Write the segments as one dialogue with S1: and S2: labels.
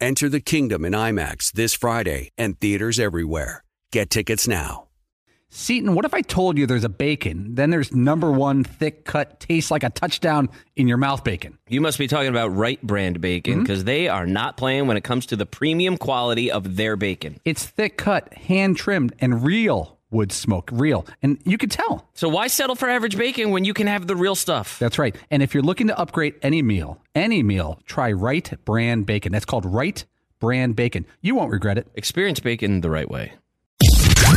S1: Enter the kingdom in IMAX this Friday and theaters everywhere. Get tickets now.
S2: Seton, what if I told you there's a bacon, then there's number one thick cut, tastes like a touchdown in your mouth bacon?
S3: You must be talking about Wright Brand bacon mm-hmm. because they are not playing when it comes to the premium quality of their bacon.
S2: It's thick cut, hand trimmed, and real wood smoke, real. And you can tell.
S3: So why settle for average bacon when you can have the real stuff?
S2: That's right. And if you're looking to upgrade any meal, any meal, try Wright Brand Bacon. That's called Wright Brand Bacon. You won't regret it.
S3: Experience bacon the right way.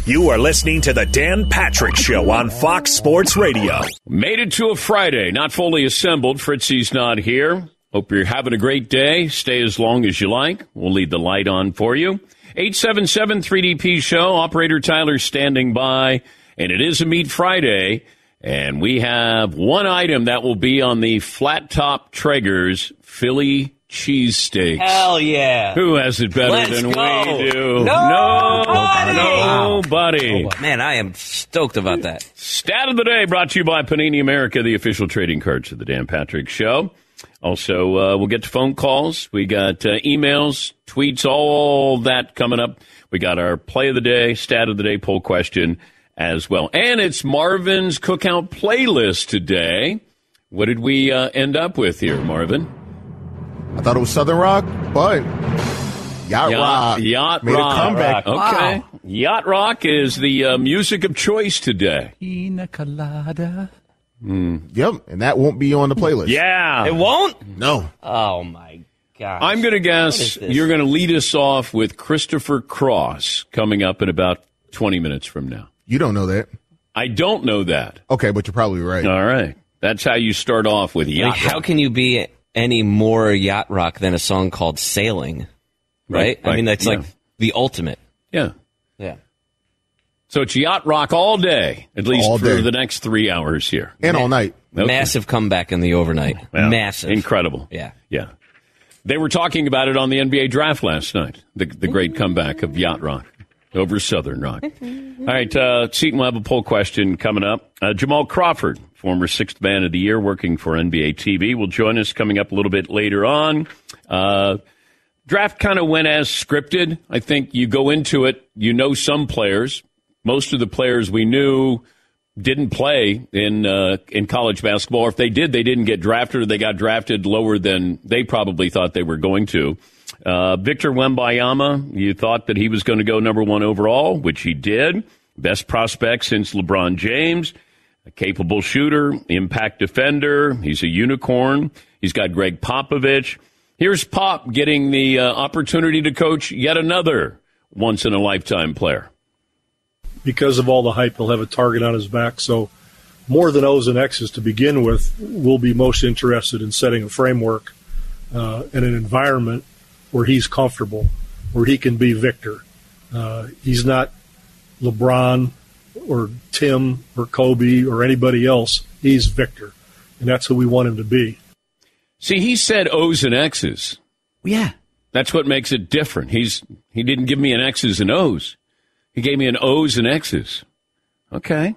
S4: You are listening to the Dan Patrick Show on Fox Sports Radio.
S5: Made it to a Friday, not fully assembled. Fritzy's not here. Hope you're having a great day. Stay as long as you like. We'll leave the light on for you. 877 3DP Show. Operator Tyler standing by. And it is a Meat Friday. And we have one item that will be on the Flat Top Traeger's Philly cheesesteaks.
S3: Hell yeah.
S5: Who has it better
S3: Let's
S5: than
S3: go.
S5: we do?
S3: Nobody.
S5: Nobody.
S3: Oh, Man, I am stoked about that.
S5: Stat of the day brought to you by Panini America, the official trading cards of the Dan Patrick Show. Also, uh, we'll get to phone calls. We got uh, emails, tweets, all that coming up. We got our play of the day, stat of the day, poll question as well. And it's Marvin's cookout playlist today. What did we uh, end up with here, Marvin?
S6: I thought it was Southern Rock, but Yacht, Rock
S5: Yacht
S6: made
S5: Rock.
S6: a comeback.
S5: Okay. Yacht Rock is the uh, music of choice today.
S2: Pina colada. Mm.
S6: Yep, and that won't be on the playlist.
S5: Yeah.
S3: It won't?
S6: No.
S3: Oh, my gosh.
S5: I'm going to guess you're going to lead us off with Christopher Cross coming up in about 20 minutes from now.
S6: You don't know that.
S5: I don't know that.
S6: Okay, but you're probably right.
S5: All right. That's how you start off with
S3: Like,
S5: Yacht
S3: how can you be any more yacht rock than a song called Sailing? Right?
S5: Right,
S3: I mean,
S5: right,
S3: that's like the ultimate.
S5: Yeah.
S3: Yeah.
S5: So it's Yacht Rock all day, at least
S6: All
S5: for
S6: day.
S5: the next three hours here.
S6: And all night.
S5: Okay.
S3: Massive comeback in the overnight.
S5: Yeah.
S3: Massive.
S5: Incredible.
S3: Yeah.
S5: Yeah. They were talking about it on the NBA draft last night, the, the great comeback of Yacht Rock over Southern Rock. All right, uh, Seton will have a poll question coming up. Uh, Jamal Crawford, former sixth man of the year working for NBA TV, will join us coming up a little bit later on. Uh, draft kind of went as scripted. I think you go into it, you know some players. Most of the players we knew didn't play in uh, in college basketball. Or if they did, they didn't get drafted, or they got drafted lower than they probably thought they were going to. Uh, Victor Wembanyama, you thought that he was going to go number one overall, which he did. Best prospect since LeBron James. A capable shooter, impact defender. He's a unicorn. He's got Gregg Popovich. Here's Pop getting the uh, opportunity to coach yet another once in a lifetime player.
S7: Because of all the hype, he'll have a target on his back. So, more than O's and X's to begin with, we'll be most interested in setting a framework uh, and an environment where he's comfortable, where he can be Victor. Uh, he's not LeBron or Tim or Kobe or anybody else. He's Victor, and that's who we want him to be.
S5: See, he said O's and X's.
S2: Yeah.
S5: That's what makes it different. He's he didn't give me an X's and O's. He gave me an O's and X's. Okay.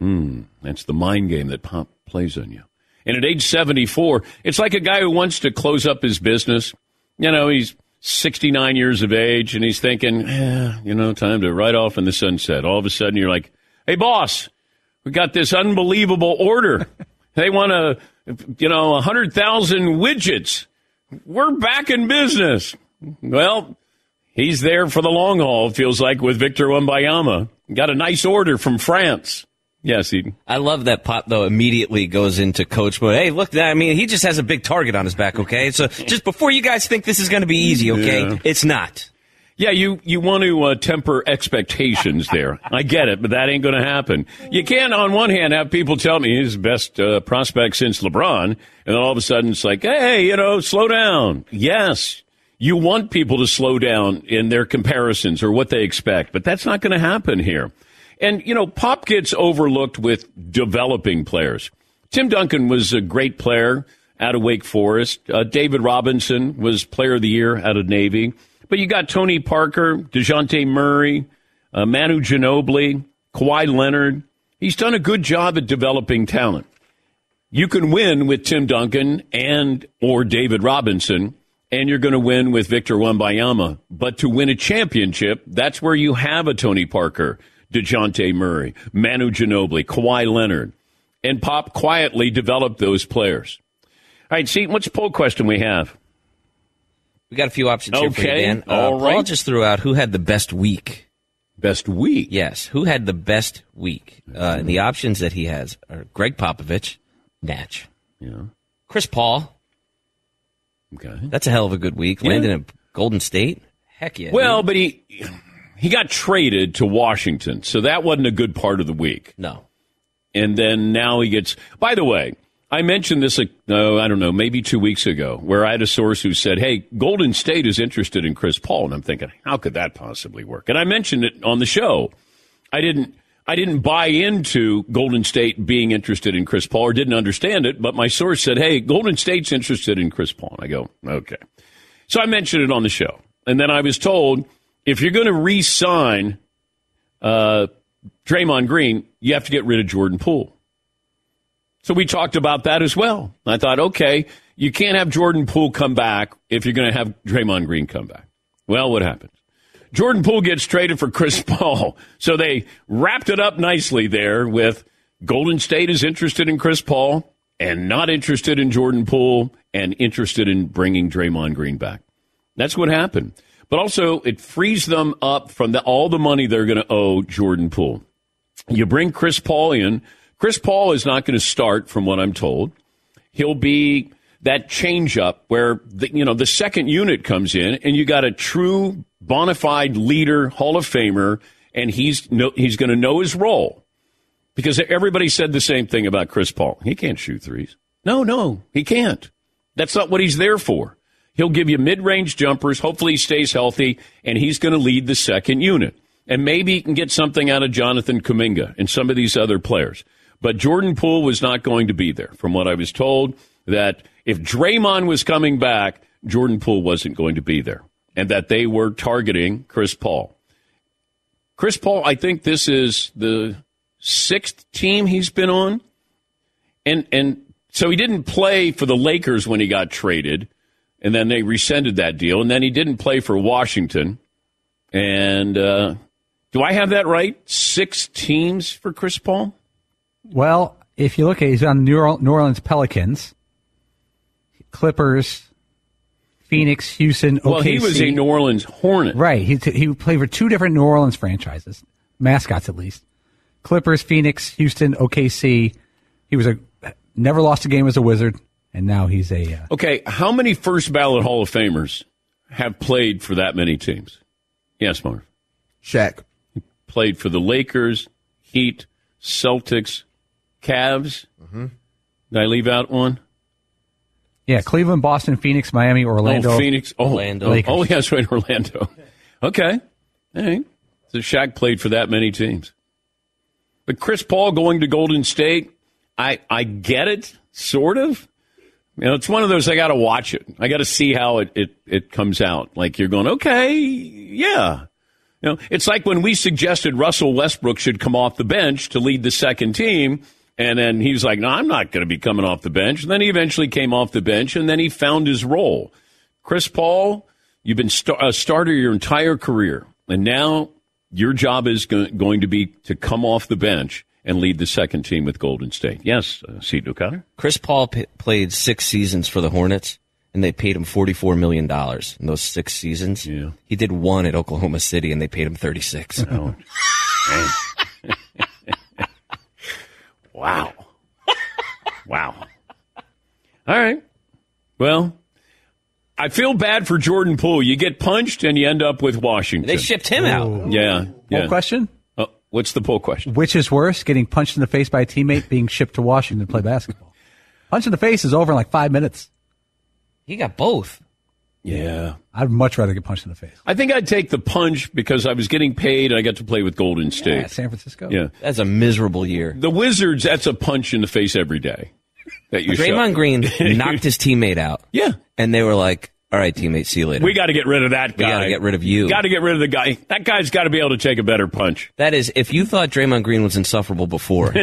S5: Hmm. That's the mind game that Pop plays on you. And at age 74, it's like a guy who wants to close up his business. You know, he's 69 years of age and he's thinking, eh, you know, time to ride off in the sunset. All of a sudden you're like, hey, boss, we got this unbelievable order. they want to, you know, 100,000 widgets. We're back in business. Well, he's there for the long haul, feels like, with Victor Wembanyama. Got a nice order from France. Yes, Eden.
S3: I love that Pop though immediately goes into coach mode. Hey, look, I mean, he just has a big target on his back. Okay, so just before you guys think this is going to be easy, okay,
S5: Yeah.
S3: it's not.
S5: Yeah, you, you want to uh, temper expectations there. I get it, but that ain't going to happen. You can't, on one hand, have people tell me he's best uh, prospect since LeBron, and then all of a sudden it's like, hey, you know, slow down. Yes, you want people to slow down in their comparisons or what they expect, but that's not going to happen here. And, you know, Pop gets overlooked with developing players. Tim Duncan was a great player out of Wake Forest. Uh, David Robinson was player of the year out of Navy. But you got Tony Parker, DeJounte Murray, uh, Manu Ginobili, Kawhi Leonard. He's done a good job at developing talent. You can win with Tim Duncan and or David Robinson, and you're going to win with Victor Wembanyama. But to win a championship, that's where you have a Tony Parker, DeJounte Murray, Manu Ginobili, Kawhi Leonard. And Pop quietly developed those players. All right, see, what's the poll question we have?
S3: We got a few options here for you,
S5: Okay,
S3: Dan. Uh,
S5: all
S3: Paul just threw out who had the best week.
S5: Best week?
S3: Yes, who had the best week? Uh, and the options that he has are Gregg Popovich, Natch,
S5: Yeah.
S3: Chris Paul.
S5: Okay.
S3: That's a hell of a good week.
S5: Yeah.
S3: Landed at Golden State. Heck yeah.
S5: Well, but he he got traded to Washington, so that wasn't a good part of the week.
S3: no.
S5: And then now he gets. By the way, I mentioned this. Uh, I don't know, maybe two weeks ago, where I had a source who said, "Hey, Golden State is interested in Chris Paul," and I'm thinking, how could that possibly work? And I mentioned it on the show. I didn't. I didn't buy into Golden State being interested in Chris Paul or didn't understand it, but my source said, "Hey, Golden State's interested in Chris Paul." And I go, "Okay." So I mentioned it on the show, and then I was told if you're going to re-sign uh, Draymond Green, you have to get rid of Jordan Poole. So we talked about that as well. I thought, okay, you can't have Jordan Poole come back if you're going to have Draymond Green come back. Well, what happens? Jordan Poole gets traded for Chris Paul. So they wrapped it up nicely there with Golden State is interested in Chris Paul and not interested in Jordan Poole and interested in bringing Draymond Green back. That's what happened. But also, it frees them up from the, all the money they're going to owe Jordan Poole. You bring Chris Paul in. Chris Paul is not going to start, from what I'm told. He'll be that change up where the, you know the second unit comes in, and you got a true bona fide leader, Hall of Famer, and he's no, he's going to know his role because everybody said the same thing about Chris Paul. He can't shoot threes. No, no, he can't. That's not what he's there for. He'll give you mid range jumpers. Hopefully, he stays healthy, and he's going to lead the second unit. And maybe he can get something out of Jonathan Kuminga and some of these other players. But Jordan Poole was not going to be there, from what I was told. That if Draymond was coming back, Jordan Poole wasn't going to be there, and that they were targeting Chris Paul. Chris Paul, I think this is the sixth team he's been on, and and so he didn't play for the Lakers when he got traded, and then they rescinded that deal, and then he didn't play for Washington. And uh, do I have that right? Six teams for Chris Paul.
S2: Well, if you look at, he's on New Orleans Pelicans, Clippers, Phoenix, Houston, OKC.
S5: Well, he was a New Orleans Hornet.
S2: Right. He, t- he played for two different New Orleans franchises, mascots at least. Clippers, Phoenix, Houston, OKC. He was a never lost a game as a Wizard, and now he's a. Uh,
S5: Okay, how many first ballot Hall of Famers have played for that many teams? Yes, Marv.
S6: Shaq.
S5: Played for the Lakers, Heat, Celtics, Cavs.
S6: Mm-hmm.
S5: Did I leave out one?
S2: Yeah, Cleveland, Boston, Phoenix, Miami, Orlando.
S5: Oh, Phoenix. Oh,
S3: Orlando.
S2: Oh, oh, Lakers.
S5: Oh, yes, right, Orlando. Okay. All right. So Shaq played for that many teams. But Chris Paul going to Golden State, I, I get it, sort of. You know, it's one of those, I got to watch it. I got to see how it, it, it comes out. Like you're going, okay, yeah. You know, it's like when we suggested Russell Westbrook should come off the bench to lead the second team. And then he's like, no, I'm not going to be coming off the bench. And then he eventually came off the bench and then he found his role. Chris Paul, you've been star- a starter your entire career. And now your job is go- going to be to come off the bench and lead the second team with Golden State. Yes, uh, C. Ducati.
S3: Chris Paul p- played six seasons for the Hornets, and they paid him $44 million in those six seasons.
S5: Yeah.
S3: He did one at Oklahoma City, and they paid him 36
S5: Oh, Wow. wow. All right. Well, I feel bad for Jordan Poole. You get punched and you end up with Washington.
S3: They shipped him out.
S5: yeah.
S2: Poll question:
S5: Oh, what's the poll question?
S2: Which is worse, getting punched in the face by a teammate, being shipped to Washington to play basketball? Punch in the face is over in like five minutes.
S3: He got both.
S5: Yeah.
S2: I'd much rather get punched in the face.
S5: I think I'd take the punch because I was getting paid and I got to play with Golden
S2: Yeah,
S5: State.
S2: San Francisco.
S5: Yeah.
S3: That's a miserable year.
S5: The Wizards, that's a punch in the face every day. That you
S3: Draymond
S5: show.
S3: Green knocked his teammate out.
S5: Yeah.
S3: And they were like, all right, teammate, see you later.
S5: We got to get rid of that
S3: We
S5: guy.
S3: gotta get rid of you.
S5: Got to get rid of the guy. That guy's got to be able to take a better punch.
S3: that is, if you thought Draymond Green was insufferable before,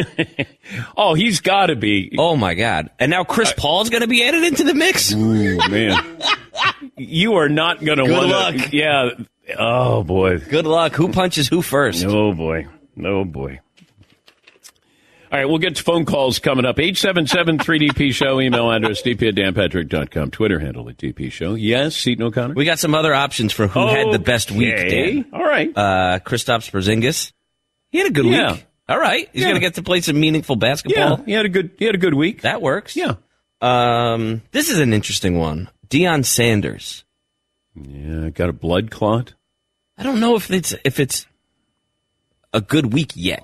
S5: Oh, he's got to be.
S3: oh my God. And now Chris Paul's going to be added into the mix?
S5: Ooh, man. you are not going to win.
S3: Good
S5: want
S3: luck.
S5: Yeah. Oh, boy.
S3: Good luck. Who punches who first?
S5: Oh, boy. Oh, boy. All right, we'll get to phone calls coming up. 877-3DP Show, email address dp at danpatrick.com, Twitter handle at DP Show. Yes, Seton O'Connor?
S3: We got some other options for who had the best week, Dan.
S5: All right.
S3: Uh, Kristaps Porzingis. He had a good
S5: Yeah.
S3: week. All right. He's
S5: Yeah.
S3: going to get to play some meaningful basketball.
S5: yeah,
S3: basketball.
S5: he had a good, he had a good week.
S3: That works.
S5: Yeah.
S3: Um, this is an interesting one. Deion Sanders.
S5: Yeah, got a blood clot.
S3: I don't know if it's if it's a good week yet.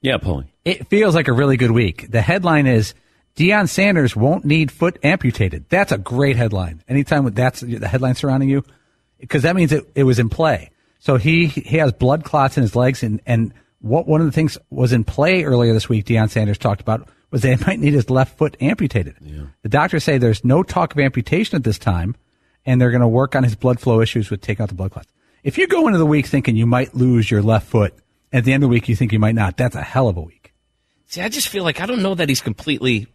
S5: Yeah, Paulie.
S2: It feels like a really good week. The headline is Deion Sanders won't need foot amputated. That's a great headline. Anytime that's the headline surrounding you, because that means it, it was in play. So he he has blood clots in his legs, and and what one of the things was in play earlier this week. Deion Sanders talked about was they might need his left foot amputated. The doctors say there's no talk of amputation at this time, and they're going to work on his blood flow issues with taking out the blood clots. If you go into the week thinking you might lose your left foot, at the end of the week you think you might not, that's a hell of a week.
S3: See, I just feel like I don't know that he's completely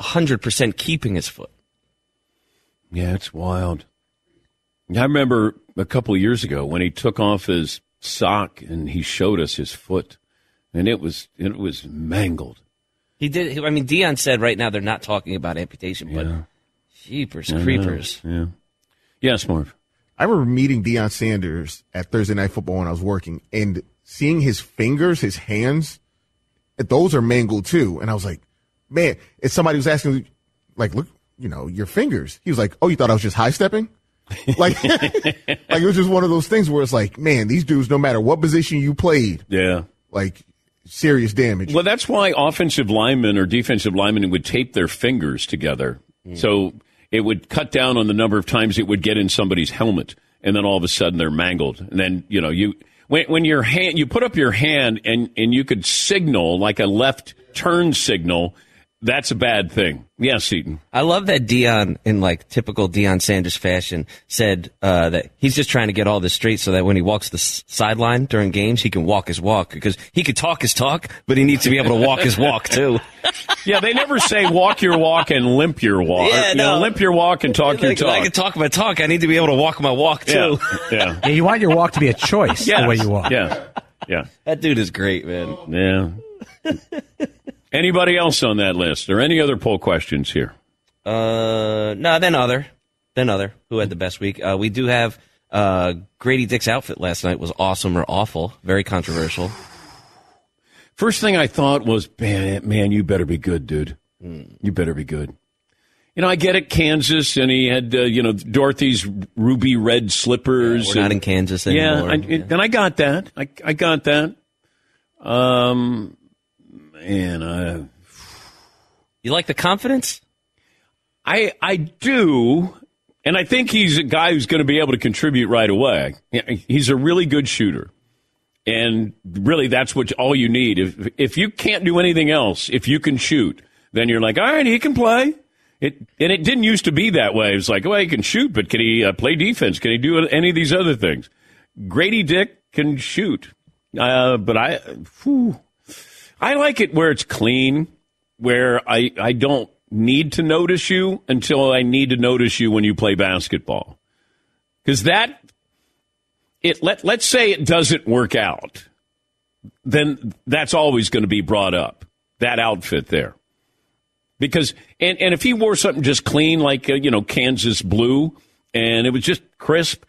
S3: 100% keeping his foot.
S5: Yeah, it's wild. I remember a couple of years ago when he took off his sock and he showed us his foot, and it was it was mangled.
S3: He did. I mean, Deion said right now they're not talking about amputation, but
S5: Yeah.
S3: jeepers
S5: I know.
S3: creepers.
S5: Yeah. Yes, Marv.
S6: I remember meeting Deion Sanders at Thursday Night Football when I was working and seeing his fingers, his hands, those are mangled too. And I was like, man, if somebody was asking, like, look, you know, your fingers. He was like, oh, you thought I was just high stepping? like, like it was just one of those things where it's like, man, these dudes, no matter what position you played,
S5: Yeah.
S6: like serious damage.
S5: Well, that's why offensive linemen or defensive linemen would tape their fingers together. Mm. So it would cut down on the number of times it would get in somebody's helmet, and then all of a sudden they're mangled. And then you know you when when your hand you put up your hand and and you could signal like a left turn signal. That's a bad thing. Yes, Seton.
S3: I love that Deion, in like typical Deion Sanders fashion, said uh, that he's just trying to get all this straight so that when he walks the s- sideline during games, he can walk his walk because he could talk his talk, but he needs to be able to walk his walk too.
S5: Yeah, they never say walk your walk and limp your walk.
S3: Yeah,
S5: You know,
S3: no.
S5: limp your walk and talk your
S3: Like, I can talk my talk. I need to be able to walk my walk
S5: yeah,
S3: too.
S5: yeah,
S2: Yeah, you want your walk to be a choice
S5: Yes.
S2: the way you walk.
S5: Yeah, yeah.
S3: That dude is great, man.
S5: Yeah. Anybody else on that list or any other poll questions here?
S3: Uh, no, then other, then other. Who had the best week? Uh, we do have uh, Grady Dick's outfit last night was awesome or awful, very controversial.
S5: First thing I thought was, man, man, you better be good, dude. You better be good. You know, I get it, Kansas, and he had, uh, you know, Dorothy's ruby red slippers.
S3: We're not in Kansas
S5: Yeah,
S3: anymore.
S5: I, and I got that. I, I got that. Um, man, I,
S3: You like the confidence?
S5: I, I do, and I think he's a guy who's going to be able to contribute right away. He's a really good shooter, and really, that's what all you need. If if you can't do anything else, if you can shoot, then you're like, all right, he can play. It and it didn't used to be that way. It was like, well, he can shoot, but can he uh, play defense? Can he do any of these other things? Grady Dick can shoot, uh, but I, whew, I like it where it's clean, where I, I don't need to notice you until I need to notice you when you play basketball. Because that, it let, let's say it doesn't work out, then that's always going to be brought up, that outfit there. Because, and, and if he wore something just clean, like, uh, you know, Kansas blue, and it was just crisp,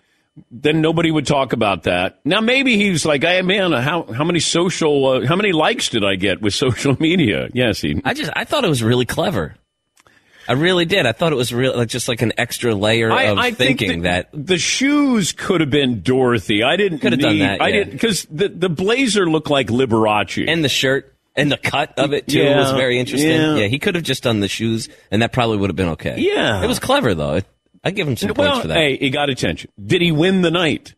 S5: then nobody would talk about that. Now maybe he's like, "Hey man, how how many social uh, how many likes did I get with social media?" Yes, he.
S3: I just I thought it was really clever. I really did. I thought it was real, like just like an extra layer
S5: I,
S3: of
S5: I think
S3: thinking that,
S5: the shoes could have been Dorothy. I didn't
S3: Could have done that,
S5: I
S3: yeah.
S5: didn't because the the blazer looked like Liberace.
S3: and the shirt. And the cut of it too
S5: Yeah,
S3: was very interesting.
S5: yeah.
S3: Yeah. he could have just done the shoes, and that probably would have been okay.
S5: Yeah.
S3: it was clever though. It, I give him some
S5: well,
S3: points for that.
S5: hey, he got attention. Did he win the night?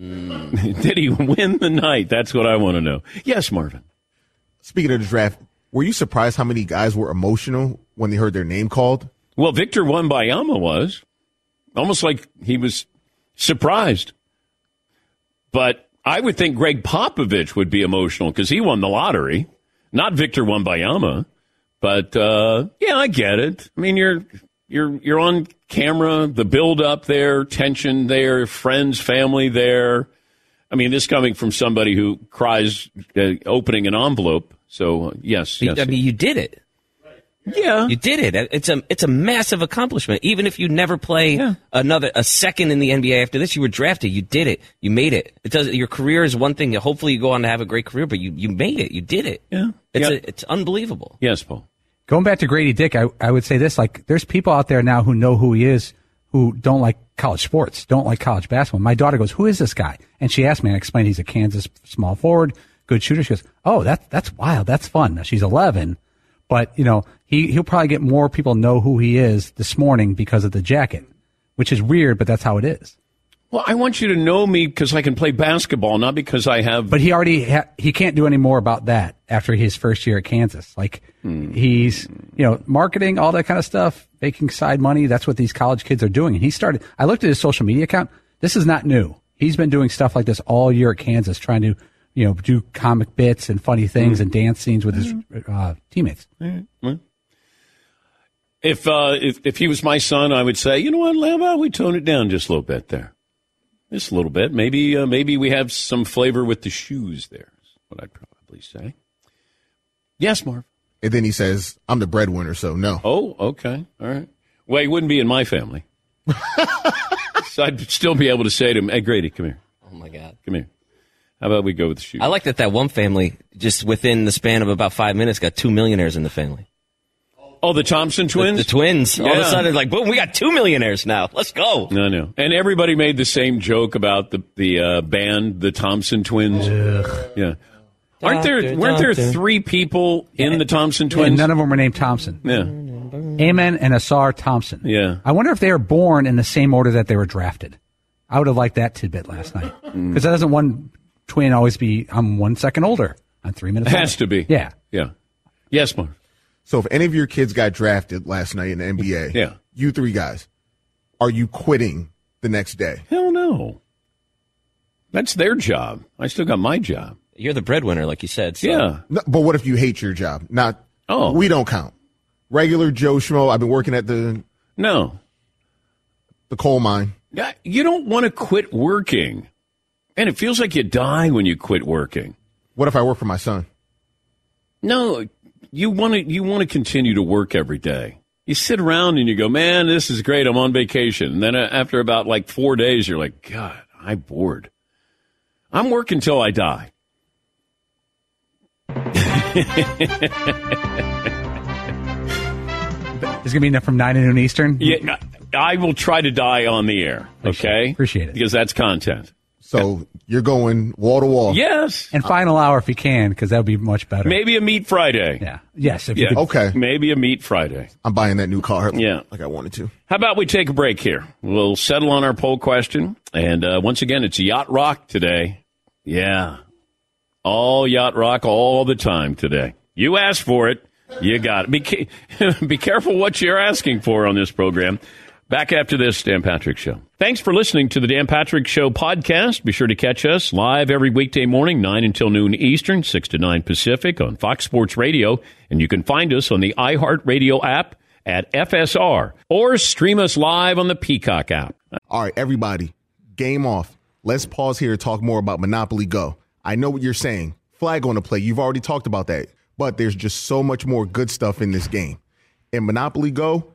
S3: Mm.
S5: Did he win the night? That's what I want to know. Yes, Marvin.
S6: Speaking of the draft, were you surprised how many guys were emotional when they heard their name called?
S5: Well, Victor Wembanyama was almost like he was surprised. But I would think Gregg Popovich would be emotional because he won the lottery, not Victor Wembanyama. But uh, yeah, I get it. I mean, you're you're you're on camera, the build up there, tension there, friends, family there. I mean, this coming from somebody who cries uh, opening an envelope. So uh, yes, yes,
S3: I mean, you did it.
S5: yeah.
S3: You did it. It's a it's a massive accomplishment. Even if you never play
S5: Yeah.
S3: another a second in the NBA after this, you were drafted. You did it. You made it. It does. Your career is one thing. Hopefully, you go on to have a great career. But you you made it. You did it.
S5: Yeah.
S3: It's
S5: Yeah.
S3: A, it's unbelievable.
S5: yes, Paul.
S2: Going back to Grady Dick, I, I would say this: like, there's people out there now who know who he is, who don't like college sports, don't like college basketball. My daughter goes, "Who is this guy?" And she asked me. and I explained he's a Kansas small forward, good shooter. She goes, "Oh, that's that's wild. That's fun." Now, she's 11, but you know, he he'll probably get more people know who he is this morning because of the jacket, which is weird, but that's how it is.
S5: Well, I want you to know me because I can play basketball, not because I have.
S2: But he already ha- he can't do any more about that after his first year at Kansas. Like he's you know marketing all that kind of stuff, making side money. That's what these college kids are doing. And he started. I looked at his social media account. This is not new. He's been doing stuff like this all year at Kansas, trying to you know do comic bits and funny things and dance scenes with his uh, teammates.
S5: if, uh, if if he was my son, I would say, you know what, about we tone it down just a little bit there, just a little bit. Maybe uh, maybe we have some flavor with the shoes. There is what I'd probably say. Yes, Marv.
S6: And then he says, I'm the breadwinner, so no.
S5: Oh, okay, all right. Well, he wouldn't be in my family, so I'd still be able to say to him, "Hey, Grady, come here,
S3: Oh my god.
S5: come here. How about we go with the shoes?"
S3: I like that that one family just within the span of about five minutes got two millionaires in the family.
S5: Oh, the Thompson twins.
S3: the twins. All of a sudden, like boom, we got two millionaires now. Let's go.
S5: No, no. And everybody made the same joke about the the uh, band, the Thompson Twins. Yeah. Aren't there weren't there three people in the Thompson
S2: And
S5: Twins?
S2: none of them were named Thompson.
S5: yeah.
S2: Amen and Ausar Thompson.
S5: Yeah.
S2: I wonder if they were born in the same order that they were drafted. I would have liked that tidbit last night.
S5: Mm.
S2: Because that doesn't one twin always be, I'm one second older. I'm three minutes
S5: It has
S2: older.
S5: to be.
S2: Yeah.
S5: Yeah. Yes, Mark.
S6: So if any of your kids got drafted last night in the NBA,
S5: Yeah.
S6: you three guys, are you quitting the next day?
S5: Hell no. That's their job. I still got my job.
S3: You're the breadwinner, like you said. So.
S5: Yeah.
S6: No, but what if you hate your job? Not.
S5: Oh.
S6: we don't count. Regular Joe Schmo. I've been working at the
S5: No.
S6: the coal mine.
S5: Yeah, You don't want to quit working. And it feels like you die when you quit working.
S6: What if I work for my son?
S5: No, you want to you want to continue to work every day. You sit around and you go, "Man, this is great. I'm on vacation." And then uh, after about like 4 days you're like, "God, I'm bored." I'm working till I die.
S2: It's going to be enough from 9 to noon Eastern.
S5: Yeah, I will try to die on the air, okay?
S2: Appreciate it.
S5: Because that's content.
S6: So you're going wall to wall.
S5: Yes.
S2: And final hour if you can, because that would be much better.
S5: Maybe a meat Friday.
S2: Yeah. Yes. If
S5: Yeah.
S2: you could.
S6: Okay.
S5: Maybe a meat Friday.
S6: I'm buying that new car.
S5: Yeah.
S6: Like I wanted to.
S5: How about we take a break here? We'll settle on our poll question. And uh, once again, it's Yacht Rock today. Yeah. All Yacht Rock all the time today. You asked for it. You got it. Be, ca- be careful what you're asking for on this program. Back after this Dan Patrick Show. Thanks for listening to the Dan Patrick Show podcast. Be sure to catch us live every weekday morning, 9 until noon Eastern, 6 to 9 Pacific on Fox Sports Radio. And you can find us on the iHeartRadio app at FSR or stream us live on the Peacock app.
S6: All right, everybody, game off. Let's pause here to talk more about Monopoly Go. I know what you're saying. Flag on the play. You've already talked about that. But there's just so much more good stuff in this game. In Monopoly Go,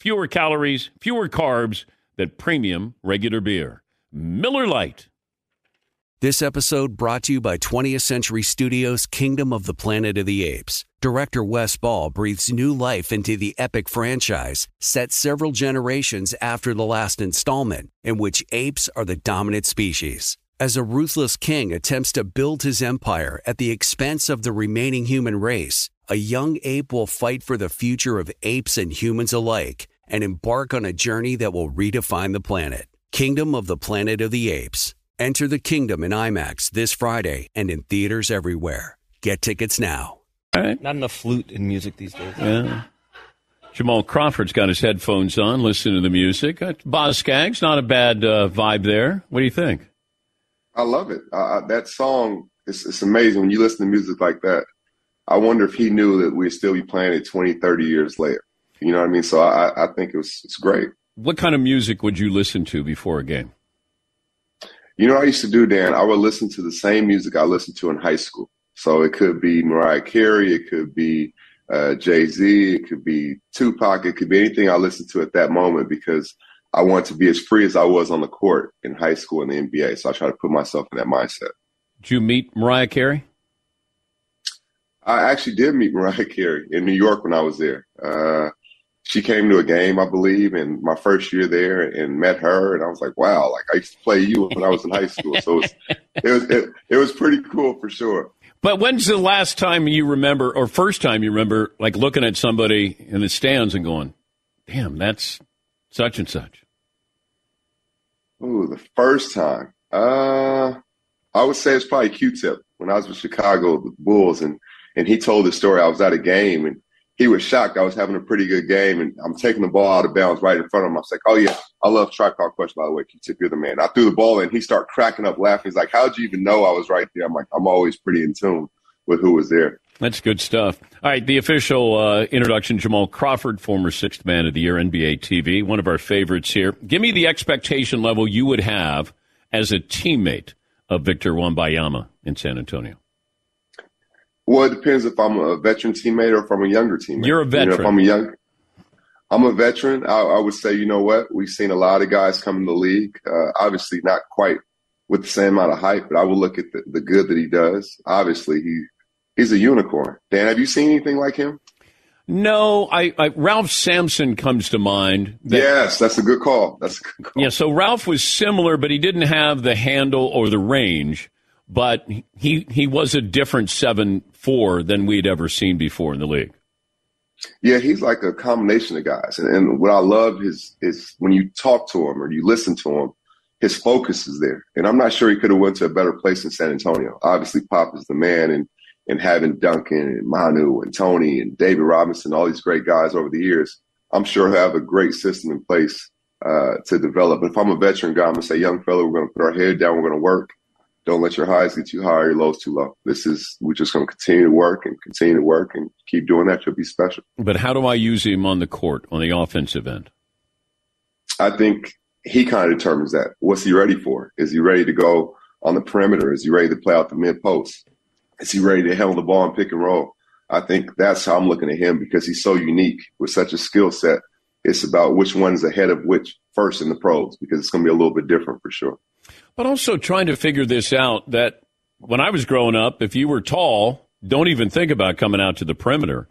S5: fewer calories, fewer carbs than premium regular beer. Miller Lite.
S1: This episode brought to you by 20th Century Studios' Kingdom of the Planet of the Apes. Director Wes Ball breathes new life into the epic franchise, set several generations after the last installment, in which apes are the dominant species. As a ruthless king attempts to build his empire at the expense of the remaining human race, a young ape will fight for the future of apes and humans alike and embark on a journey that will redefine the planet. Kingdom of the Planet of the Apes. Enter the kingdom in IMAX this Friday and in theaters everywhere. Get tickets now.
S5: All right.
S3: Not enough flute in music these days.
S5: Yeah. Jamal Crawford's got his headphones on, listening to the music. Uh, Boz Skaggs, not a bad uh, vibe there. What do you think?
S8: I love it. Uh, that song, it's, it's amazing when you listen to music like that. I wonder if he knew that we'd still be playing it 20, 30 years later. You know what I mean? So I, I think it was it's great.
S5: What kind of music would you listen to before a game?
S8: You know what I used to do, Dan? I would listen to the same music I listened to in high school. So it could be Mariah Carey, it could be uh, Jay Z, it could be Tupac, it could be anything I listened to at that moment because I want to be as free as I was on the court in high school and the NBA. So I try to put myself in that mindset.
S5: Did you meet Mariah Carey?
S8: I actually did meet Mariah Carey in New York when I was there. Uh, she came to a game, I believe, in my first year there, and met her, and I was like, "Wow!" Like I used to play you when I was in high school, so it was it was, it, it was pretty cool for sure.
S5: But when's the last time you remember, or first time you remember, like looking at somebody in the stands and going, "Damn, that's such and such."
S8: Ooh, the first time, uh, I would say it's probably Q-Tip when I was with Chicago the Bulls, and and he told the story. I was at a game and he was shocked. I was having a pretty good game, and I'm taking the ball out of bounds right in front of him. I was like, "Oh yeah, I love Tribe Called Quest by the way, Q-Tip, you're the man." I threw the ball and he started cracking up laughing. He's like, "How'd you even know I was right there?" I'm like, "I'm always pretty in tune with who was there."
S5: That's good stuff. All right, the official uh, introduction: Jamal Crawford, former Sixth Man of the Year, NBA TV, one of our favorites here. Give me the expectation level you would have as a teammate of Victor Wembanyama in San Antonio.
S8: Well, it depends if I'm a veteran teammate or if I'm a younger teammate.
S5: You're a
S8: You know,
S5: veteran.
S8: if I'm a young, I'm a veteran. I, I would say, you know what? We've seen a lot of guys come in the league. Uh, obviously, not quite with the same amount of hype, but I will look at the, the good that he does. Obviously, he he's a unicorn. Dan, have you seen anything like him?
S5: No, I, I Ralph Sampson comes to mind. that-
S8: yes, that's a good call. That's a good call.
S5: Yeah, so Ralph was similar, but he didn't have the handle or the range. But he he was a different seven four than we'd ever seen before in the league.
S8: Yeah, he's like a combination of guys. And, and what I love is is when you talk to him or you listen to him, his focus is there. And I'm not sure he could have went to a better place in San Antonio. Obviously, Pop is the man, and and having Duncan and Manu and Tony and David Robinson, all these great guys over the years, I'm sure have a great system in place uh, to develop. But If I'm a veteran guy, I'm gonna say, young fella, we're gonna put our head down, we're gonna work. Don't let your highs get too high or your lows too low. This is we're just gonna continue to work and continue to work and keep doing that. You'll be special.
S5: But how do I use him on the court on the offensive end?
S8: I think he kind of determines that. What's he ready for? Is he ready to go on the perimeter? Is he ready to play out the mid post? Is he ready to handle the ball and pick and roll? I think that's how I'm looking at him because he's so unique with such a skill set. It's about which one's ahead of which first in the pros because it's going to be a little bit different for sure.
S5: But also trying to figure this out that when I was growing up, if you were tall, don't even think about coming out to the perimeter.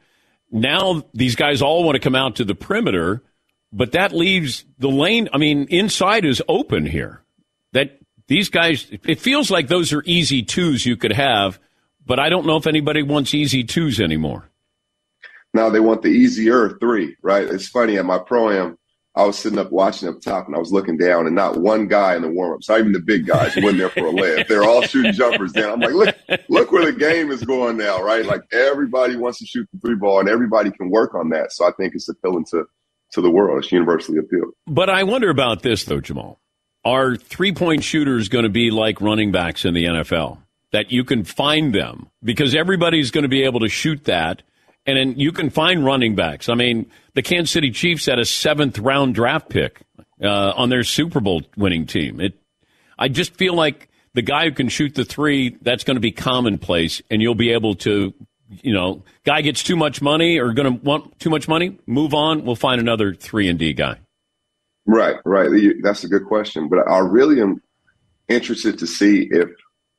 S5: Now these guys all want to come out to the perimeter, but that leaves the lane. I mean, inside is open here. That these guys, it feels like those are easy twos you could have but I don't know if anybody wants easy twos anymore.
S8: Now they want the easier three, right? It's funny at my pro am, I was sitting up watching up top and I was looking down and not one guy in the warm ups, not even the big guys, went there for a layup. They're all shooting jumpers down. I'm like, look, look where the game is going now, right? Like everybody wants to shoot the three ball and everybody can work on that. So I think it's appealing to, to the world. It's universally appealing.
S5: But I wonder about this though, Jamal. Are three point shooters going to be like running backs in the NFL? That you can find them because everybody's going to be able to shoot that. And then you can find running backs. I mean, the Kansas City Chiefs had a seventh round draft pick uh, on their Super Bowl winning team. It, I just feel like the guy who can shoot the three, that's going to be commonplace, and you'll be able to, you know, guy gets too much money or going to want too much money, move on. We'll find another three and D guy.
S8: Right, right. That's a good question, but I really am interested to see if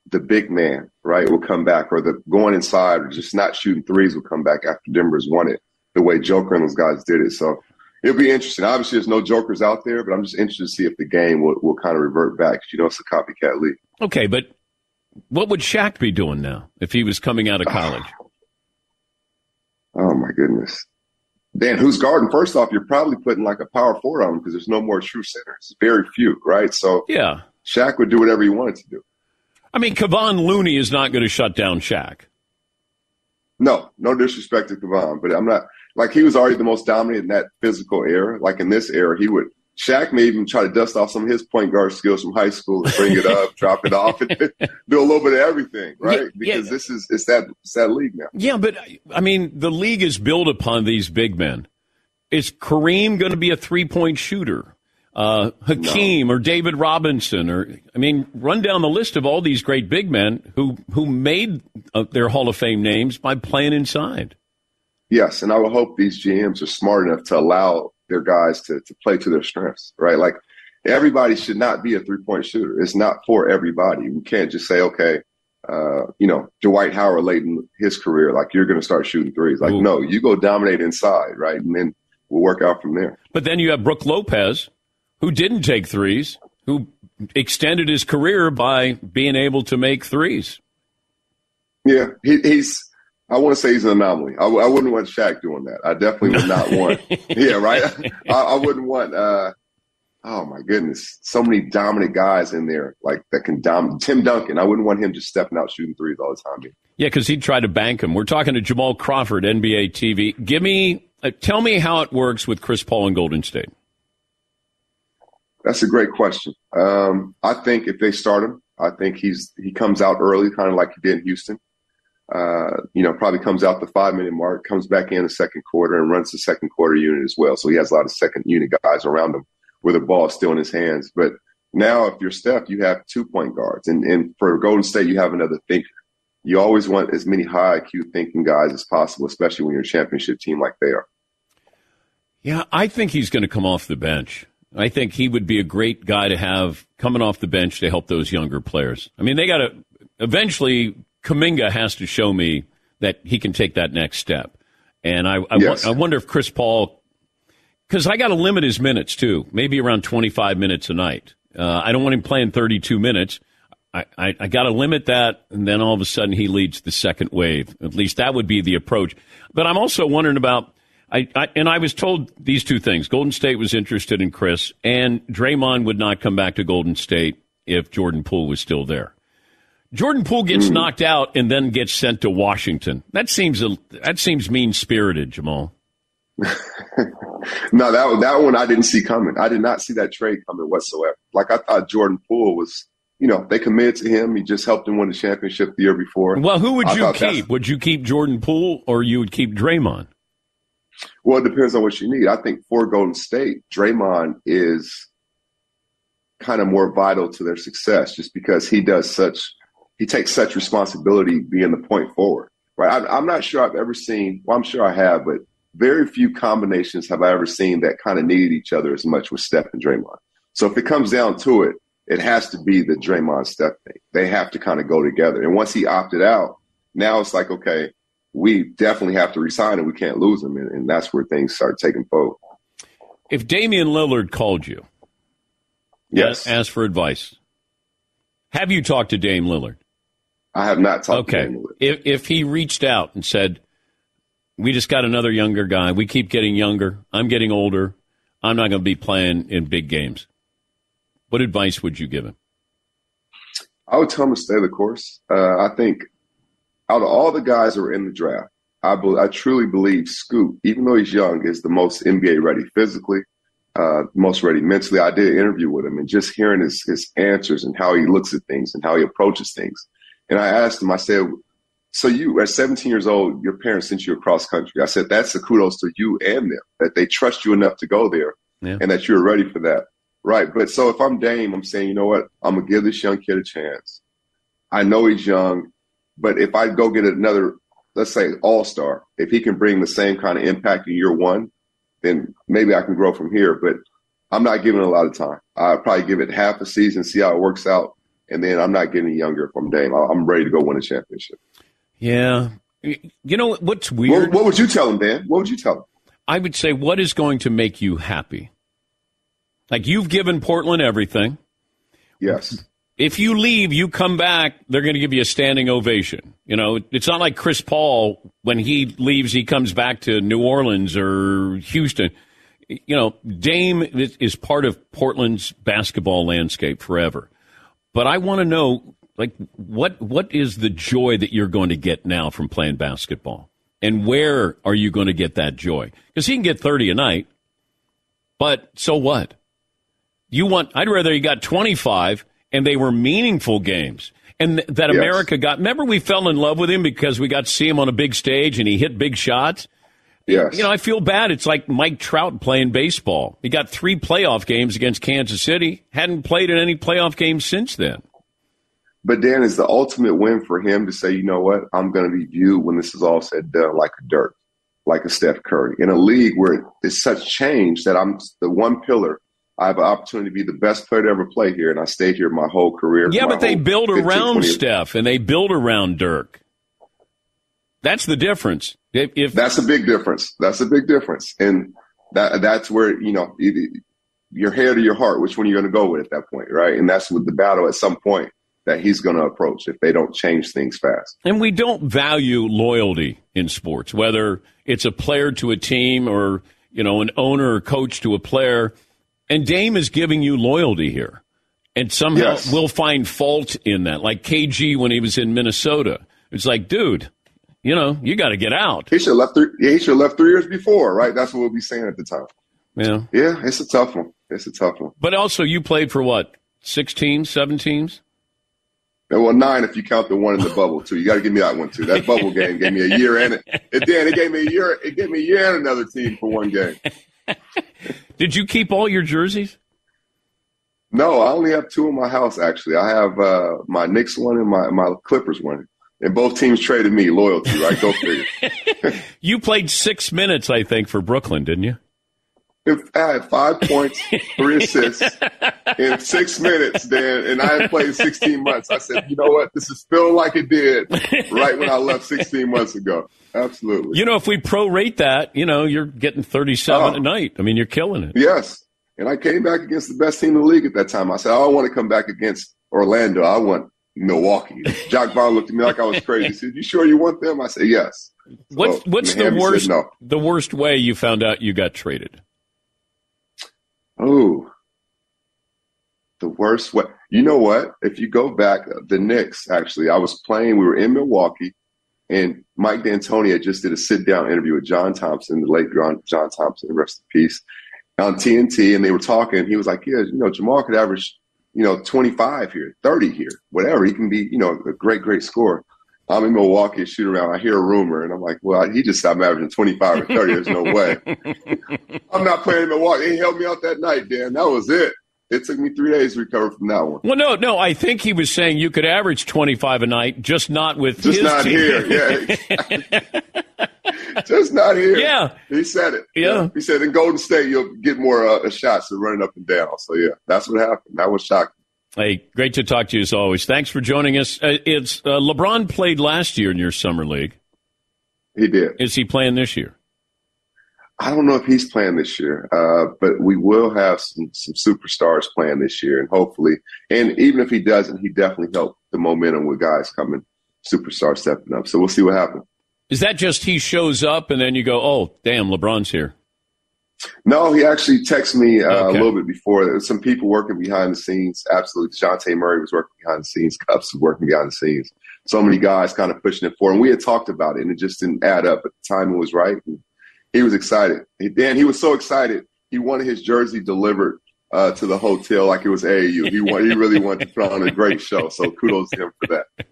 S8: the big man, right, will come back, or the going inside, or just not shooting threes will come back after Denver's won it, the way Joker and those guys did it. So it'll be interesting. Obviously, there's no Jokers out there, but I'm just interested to see if the game will, will kind of revert back. You know, it's a copycat league.
S5: Okay, but what would Shaq be doing now if he was coming out of ah. college?
S8: oh my goodness. Dan, who's guarding? First off, you're probably putting like a power forward on him because there's no more true centers. Very few, right? So
S5: yeah,
S8: Shaq would do whatever he wanted to do.
S5: I mean, Kevon Looney is not going to shut down Shaq.
S8: No, no disrespect to Kevon, but I'm not like he was already the most dominant in that physical era. Like in this era, he would Shaq may even try to dust off some of his point guard skills from high school and bring it up, drop it off, and do a little bit of everything, right? Yeah, because yeah. this is it's that it's that league now.
S5: Yeah, but I mean, the league is built upon these big men. Is Kareem going to be a three point shooter? Uh, Hakeem no. or David Robinson, or I mean, run down the list of all these great big men who who made uh, their Hall of Fame names by playing inside.
S8: Yes, and I would hope these GMs are smart enough to allow their guys to to play to their strengths. Right, like everybody should not be a three point shooter. It's not for everybody. We can't just say, okay. Uh, you know, Dwight Howard late in his career, like you're going to start shooting threes. Like, Ooh. no, you go dominate inside, right? And then we'll work out from there.
S5: But then you have Brook Lopez, who didn't take threes, who extended his career by being able to make threes.
S8: Yeah, he, he's. I want to say he's an anomaly. I, I, wouldn't want Shaq doing that. I definitely would not want. yeah, right. I, I wouldn't want. Uh, oh my goodness, so many dominant guys in there like that can dominate. Tim Duncan. I wouldn't want him just stepping out shooting threes all the time.
S5: Yeah, because he'd try to bank him. We're talking to Jamal Crawford, NBA TV. Give me, uh, tell me how it works with Chris Paul and Golden State.
S8: That's a great question. Um, I think if they start him, I think he's he comes out early, kind of like he did in Houston. Uh, you know, probably comes out the five minute mark, comes back in the second quarter, and runs the second quarter unit as well. So he has a lot of second unit guys around him where the ball is still in his hands. But now, if you're Steph, you have two point guards, and and for Golden State, you have another thinker. You always want as many high IQ thinking guys as possible, especially when you're a championship team like they are.
S5: Yeah, I think he's going to come off the bench. I think he would be a great guy to have coming off the bench to help those younger players. I mean, they got to eventually. Kuminga has to show me that he can take that next step, and I I, yes. I wonder if Chris Paul, because I got to limit his minutes too, maybe around twenty five minutes a night. Uh, I don't want him playing thirty two minutes. I, I, I got to limit that, and then all of a sudden he leads the second wave. At least that would be the approach. But I'm also wondering about I, I, and I was told these two things. Golden State was interested in Chris, and Draymond would not come back to Golden State if Jordan Poole was still there. Jordan Poole gets
S8: Hmm.
S5: knocked out and then gets sent to Washington. That seems a, that seems mean spirited, Jamal.
S8: No, that that one I didn't see coming. I did not see that trade coming whatsoever. Like I thought Jordan Poole was, you know, they committed to him. He just helped them win the championship the year before.
S5: Well, who would you keep? Would you keep Jordan Poole or you would keep Draymond?
S8: Well, it depends on what you need. I think for Golden State, Draymond is kind of more vital to their success just because he does such, he takes such responsibility being the point forward, right? I, I'm not sure I've ever seen, well, I'm sure I have, but very few combinations have I ever seen that kind of needed each other as much with Steph and Draymond. So if it comes down to it, it has to be the Draymond Steph thing. They have to kind of go together. And once he opted out, now it's like, okay, we definitely have to resign him. We can't lose him. And, and that's where things start taking fold.
S5: If Damian Lillard called you,
S8: Yes.
S5: asked for advice, have you talked to Dame Lillard?
S8: I have not talked to
S5: Okay.
S8: him.
S5: If if he reached out and said, "We just got another younger guy. We keep getting younger. I'm getting older. I'm not going to be playing in big games." What advice would you give him?
S8: I would tell him to stay the course. Uh, I think out of all the guys that were in the draft, I, be, I truly believe Scoot, even though he's young, is the most NBA ready physically, uh, most ready mentally. I did an interview with him and just hearing his, his answers and how he looks at things and how he approaches things. And I asked him, I said, so you at 17 years old, your parents sent you across country. I said, that's a kudos to you and them that they trust you enough to go there
S5: Yeah.
S8: and that you're ready for that. Right. But so if I'm Dame, I'm saying, you know what? I'm going to give this young kid a chance. I know he's young, but if I go get another, let's say all star, if he can bring the same kind of impact in year one, then maybe I can grow from here. But I'm not giving a lot of time. I'll probably give it half a season, see how it works out. And then I'm not getting younger from Dame. I- I'm ready to go win a championship.
S5: Yeah, you know what's
S8: What,
S5: weird?
S8: what would you tell him, Dan? What would you tell him?
S5: I would say, what is going to make you happy? Like you've given Portland everything.
S8: Yes.
S5: If you leave, you come back, they're going to give you a standing ovation. You know, it's not like Chris Paul when he leaves, he comes back to New Orleans or Houston. You know, Dame is, part of Portland's basketball landscape forever. But I want to know, like, what what is the joy that you're going to get now from playing basketball, and where are you going to get that joy? Because he can get thirty a night, but so what? You want? I'd rather you got 25 and they were meaningful games. And th- that
S8: Yes.
S5: America got. Remember, we fell in love with him because we got to see him on a big stage and he hit big shots.
S8: Yes.
S5: You know, I feel bad. It's like Mike Trout playing baseball. He got three playoff games against Kansas City. Hadn't played in any playoff games since then.
S8: But Dan is the ultimate win for him to say, you know what, I'm going to be viewed when this is all said and done like a Dirk, like a Steph Curry, in a league where it's such change that I'm the one pillar. I have an opportunity to be the best player to ever play here, and I stayed here my whole career.
S5: Yeah, but they build
S8: 15,
S5: around Steph and they build around Dirk. That's the difference. If, if
S8: That's a big difference. That's a big difference, and that that's where you know it- your head or your heart. Which one you're going to go with at that point, right? And that's with the battle at some point that he's going to approach if they don't change things fast.
S5: And we don't value loyalty in sports, whether it's a player to a team or, you know, an owner or coach to a player. And Dame is giving you loyalty here. And somehow
S8: Yes.
S5: we'll find fault in that. Like KG when he was in Minnesota. It's like, dude, you know, you got to get out.
S8: He should have left. Three, yeah, he should have left three years before, right? That's what we'll be saying at the time.
S5: Yeah.
S8: Yeah, it's a tough one. It's a tough one.
S5: But also, you played for what, six teams, seven teams?
S8: Well, nine if you count the one in the bubble too. You got to give me that one too. That bubble game gave me a year and it. It did. It gave me a year. It gave me a year and another team for one game.
S5: Did you keep all your jerseys?
S8: No, I only have two in my house actually. I have uh, my Knicks one and my my Clippers one, and both teams traded me loyalty. Right? Go figure.
S5: You played six minutes, I think, for Brooklyn, didn't you?
S8: If I had five points, three assists in six minutes, Dan, and I had played 16 months. I said, you know what? This is feeling like it did right when I left 16 months ago. Absolutely.
S5: You know, if we prorate that, you know, you're getting 37
S8: Oh.
S5: a night. I mean, you're killing it.
S8: Yes. And I came back against the best team in the league at that time. I said, I don't want to come back against Orlando. I want Milwaukee. Jacque Vaughn looked at me like I was crazy. He said, You sure you want them? I said, Yes.
S5: What's
S8: So,
S5: what's the
S8: Miami said
S5: worst
S8: no.
S5: the worst way you found out you got traded?
S8: Oh. The worst way. You know what? If you go back, uh, the Knicks actually, I was playing. We were in Milwaukee, and Mike D'Antoni just did a sit down interview with John Thompson, the late John Thompson, rest in peace, on TNT, and they were talking. He was like, "Yeah, you know, Jamal could average, you know, 25 here, 30 here, whatever. He can be, you know, a great, great scorer." I'm in Milwaukee, shoot around. I hear a rumor, and I'm like, well, he just stopped averaging 25 or 30. There's no way. I'm not playing in Milwaukee. He held me out that night, Dan. That was it. It took me three days to recover from that one.
S5: Well, no, no. I think he was saying you could average 25 a night, just not with
S8: just not
S5: team.
S8: here. Yeah, just not here.
S5: Yeah,
S8: he said it.
S5: Yeah, yeah.
S8: he said in Golden State you'll get more uh, shots than running up and down. So yeah, that's what happened. That was shocking.
S5: Hey, great to talk to you as always. Thanks for joining us. Uh, it's uh, LeBron played last year in your summer league.
S8: He did.
S5: Is he playing this year?
S8: I don't know if he's playing this year, uh, but we will have some, some superstars playing this year, and hopefully, and even if he doesn't, he definitely helped the momentum with guys coming, superstars stepping up. So we'll see what happens.
S5: Is that just he shows up and then you go, oh, damn, LeBron's here?
S8: No, he actually texted me uh, okay. a little bit before. There was some people working behind the scenes. Absolutely. Dejounte Murray was working behind the scenes. Cups was working behind the scenes. So many guys kind of pushing it forward. And we had talked about it, and it just didn't add up. But the timing was right. And he was excited. Dan, he was so excited. He wanted his jersey delivered uh, to the hotel like it was AAU. He, want, he really wanted to put on a great show. So kudos to him for that.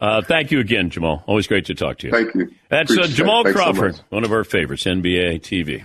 S5: Uh, thank you again, Jamal. Always great to talk to you.
S8: Thank you.
S5: That's uh, Jamal Crawford, so one of our favorites, NBA TV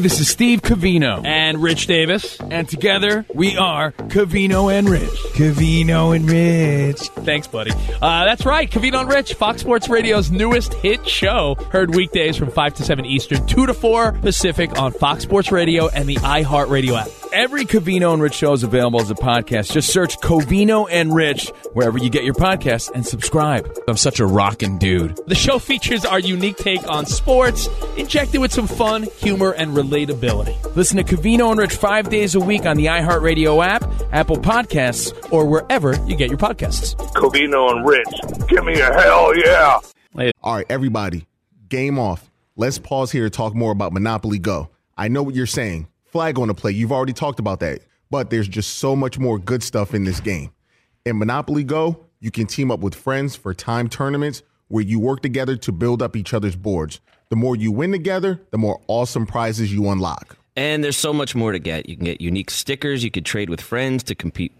S9: This is Steve Covino.
S10: and Rich Davis,
S9: and together we are Covino and Rich. Covino and Rich.
S10: Thanks, buddy. Uh, that's right, Covino and Rich, Fox Sports Radio's newest hit show. Heard weekdays from 5 to 7 Eastern, 2 to 4 Pacific on Fox Sports Radio and the iHeartRadio app.
S9: Every Covino and Rich show is available as a podcast. Just search Covino and Rich wherever you get your podcasts and subscribe. I'm such a rockin' dude.
S10: The show features our unique take on sports, injected with some fun, humor, and relatability.
S9: Listen to Covino and Rich five days a week on the iHeartRadio app, Apple Podcasts, or wherever you get your podcasts.
S11: Covino and Rich, give me a hell yeah.
S6: All right, everybody, game off. Let's pause here to talk more about Monopoly Go. I know what you're saying. Flag on the play. You've already talked about that. But there's just so much more good stuff in this game. In Monopoly Go, you can team up with friends for time tournaments where you work together to build up each other's boards. The more you win together, the more awesome prizes you unlock.
S3: And there's so much more to get. You can get unique stickers. You could trade with friends to compete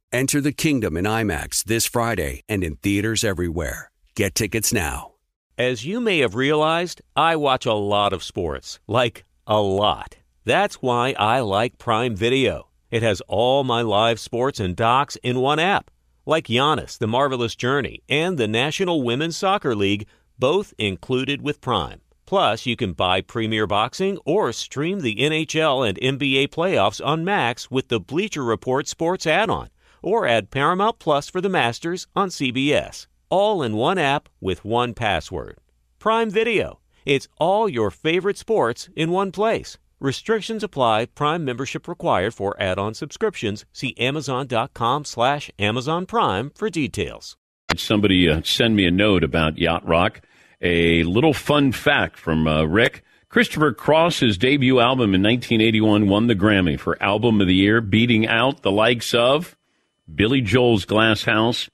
S1: Enter the kingdom in IMAX this Friday and in theaters everywhere. Get tickets now.
S12: As you may have realized, I watch a lot of sports. Like, a lot. That's why I like Prime Video. It has all my live sports and docs in one app. Like Giannis, The Marvelous Journey, and the National Women's Soccer League, both included with Prime. Plus, you can buy Premier Boxing or stream the NHL and NBA playoffs on Max with the Bleacher Report Sports add on or add Paramount Plus for the Masters on CBS. All in one app with one password. Prime Video. It's all your favorite sports in one place. Restrictions apply. Prime membership required for add-on subscriptions. See Amazon.com slash Amazon Prime for details.
S5: Somebody uh, send me a note about Yacht Rock. A little fun fact from uh, Rick. Christopher Cross's debut album in 1981 won the Grammy for Album of the Year, beating out the likes of Billy Joel's Glass House,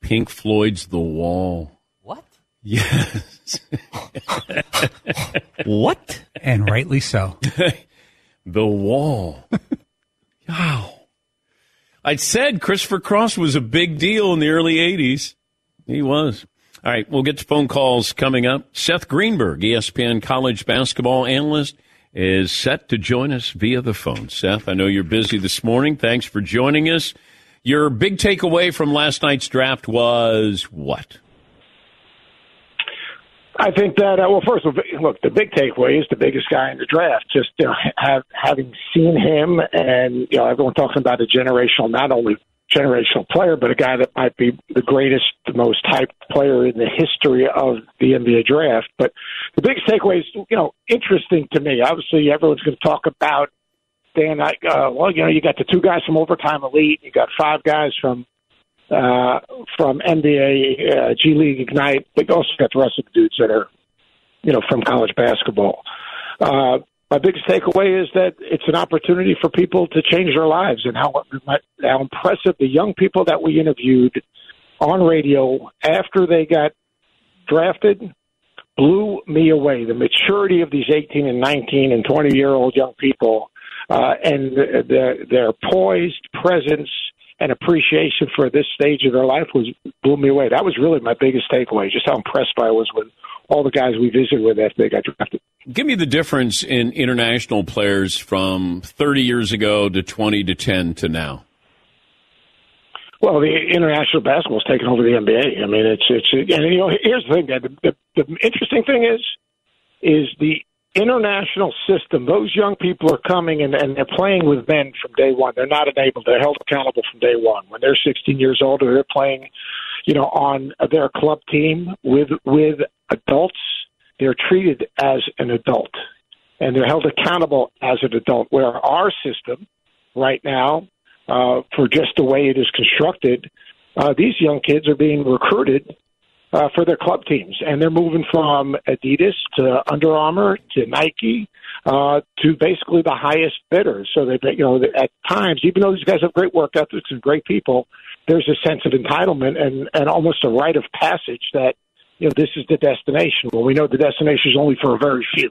S5: Pink Floyd's The Wall.
S10: What?
S5: Yes.
S2: what? And rightly so.
S5: the Wall. wow. I said Christopher Cross was a big deal in the early 80s. He was. All right, we'll get to phone calls coming up. Seth Greenberg, ESPN college basketball analyst, is set to join us via the phone. Seth, I know you're busy this morning. Thanks for joining us. Your big takeaway from last night's draft was what?
S13: I think that uh, well, first of all, look, the big takeaway is the biggest guy in the draft. Just you know, have, having seen him, and you know, everyone talking about a generational, not only generational player, but a guy that might be the greatest, the most hyped player in the history of the NBA draft. But the biggest takeaway is, you know, interesting to me. Obviously, everyone's going to talk about Dan. I, uh, well, you know, you got the two guys from Overtime Elite, you got five guys from uh, from NBA, uh, G League Ignite, but you also got the rest of the dudes that are, you know, from college basketball. Uh, my biggest takeaway is that it's an opportunity for people to change their lives and how how impressive the young people that we interviewed on radio after they got drafted blew me away. The maturity of these 18 and 19 and 20 year old young people uh, and their, their poised presence and appreciation for this stage of their life was blew me away. That was really my biggest takeaway. Just how impressed I was with all the guys we visited with after they got drafted.
S5: Give me the difference in international players from 30 years ago to 20 to 10 to now.
S13: Well, the international basketball is taking over the NBA. I mean, it's it's and you know here's the thing. The, the, the interesting thing is is the international system. Those young people are coming and, and they're playing with men from day one. They're not enabled. They're held accountable from day one. When they're 16 years old, or they're playing, you know, on their club team with with adults. They're treated as an adult, and they're held accountable as an adult. Where our system right now, uh, for just the way it is constructed, uh, these young kids are being recruited uh, for their club teams, and they're moving from Adidas to Under Armour to Nike uh, to basically the highest bidders. So they, you know, at times, even though these guys have great work ethics and great people, there's a sense of entitlement and and almost a rite of passage that you know this is the destination. Well, we know the destination is only for a very few.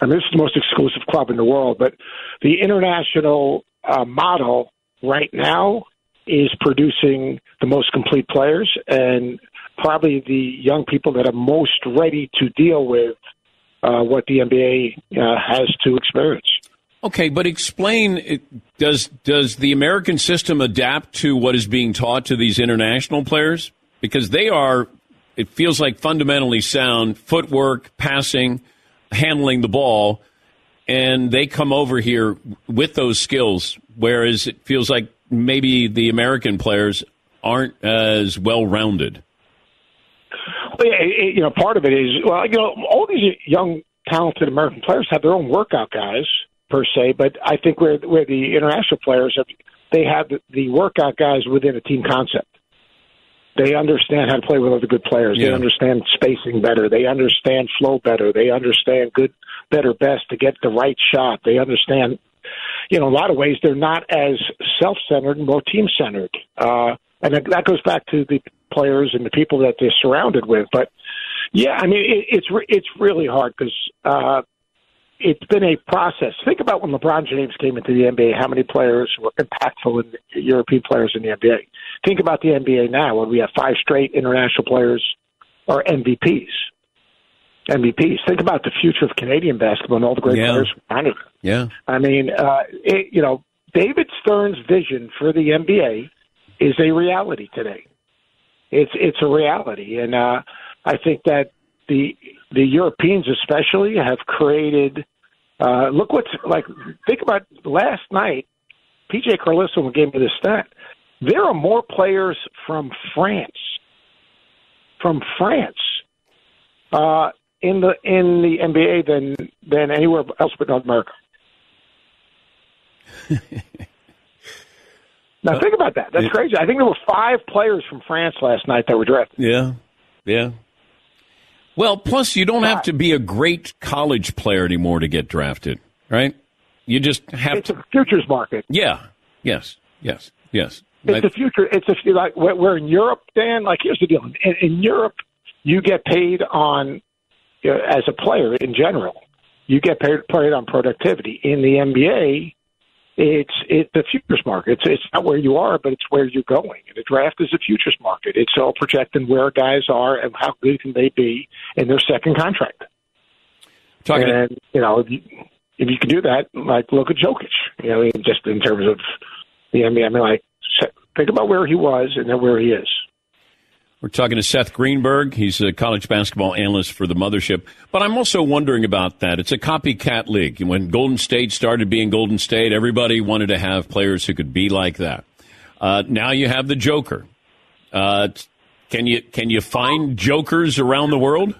S13: I mean, this is the most exclusive club in the world, but the international uh, model right now is producing the most complete players and probably the young people that are most ready to deal with uh, what the NBA uh, has to experience.
S5: Okay, but explain does does the American system adapt to what is being taught to these international players because they are it feels like fundamentally sound footwork, passing, handling the ball and they come over here with those skills whereas it feels like maybe the American players aren't as well rounded.
S13: It, you know, part of it is well, you know, all these young, talented American players have their own workout guys per se, but I think where where the international players have, they have the, the workout guys within a team concept. They understand how to play with other good players.
S5: Yeah.
S13: They understand spacing better. They understand flow better. They understand good, better, best to get the right shot. They understand, you know, in a lot of ways they're not as self-centered, and more team-centered. Uh, and that that goes back to the players and the people that they're surrounded with. But yeah, I mean, it, it's re- it's really hard because uh, it's been a process. Think about when LeBron James came into the NBA, how many players were impactful in European players in the NBA. Think about the NBA now, when we have five straight international players or MVPs. MVPs. Think about the future of Canadian basketball and all the great
S5: Yeah.
S13: players.
S5: Yeah.
S13: I mean, uh, it, you know, David Stern's vision for the NBA is a reality today. It's it's a reality, and uh, I think that the the Europeans especially have created. Uh, look what's like. Think about last night. PJ Carlesimo gave me this stat. There are more players from France, from France, uh, in the in the NBA than than anywhere else but North America. now think about that. That's crazy. I think there were five players from France last night that were drafted.
S5: Yeah, yeah. Well, plus you don't have to be a great college player anymore to get drafted, right? You just have
S13: It's a futures market.
S5: Yeah. Yes. Yes. Yes.
S13: It's the future. It's a like we're we're in Europe, Dan. Like here's the deal: in, in Europe, you get paid on you know, as a player in general. You get paid paid on productivity. In the NBA, it's it's the futures market. It's it's not where you are, but it's where you're going. And the draft is a futures market. It's all projecting where guys are and how good can they be in their second contract.
S5: Talking to-
S13: and you know, if you, if you can do that, like look at Jokic. You know, just in terms of the NBA. I mean, like think about where he was and then where he is.
S5: We're talking to Seth Greenberg. He's a college basketball analyst for the mothership. But I'm also wondering about that. It's a copycat league. When Golden State started being Golden State, everybody wanted to have players who could be like that. Uh, now you have the Joker. Uh, can you can you find jokers around the world?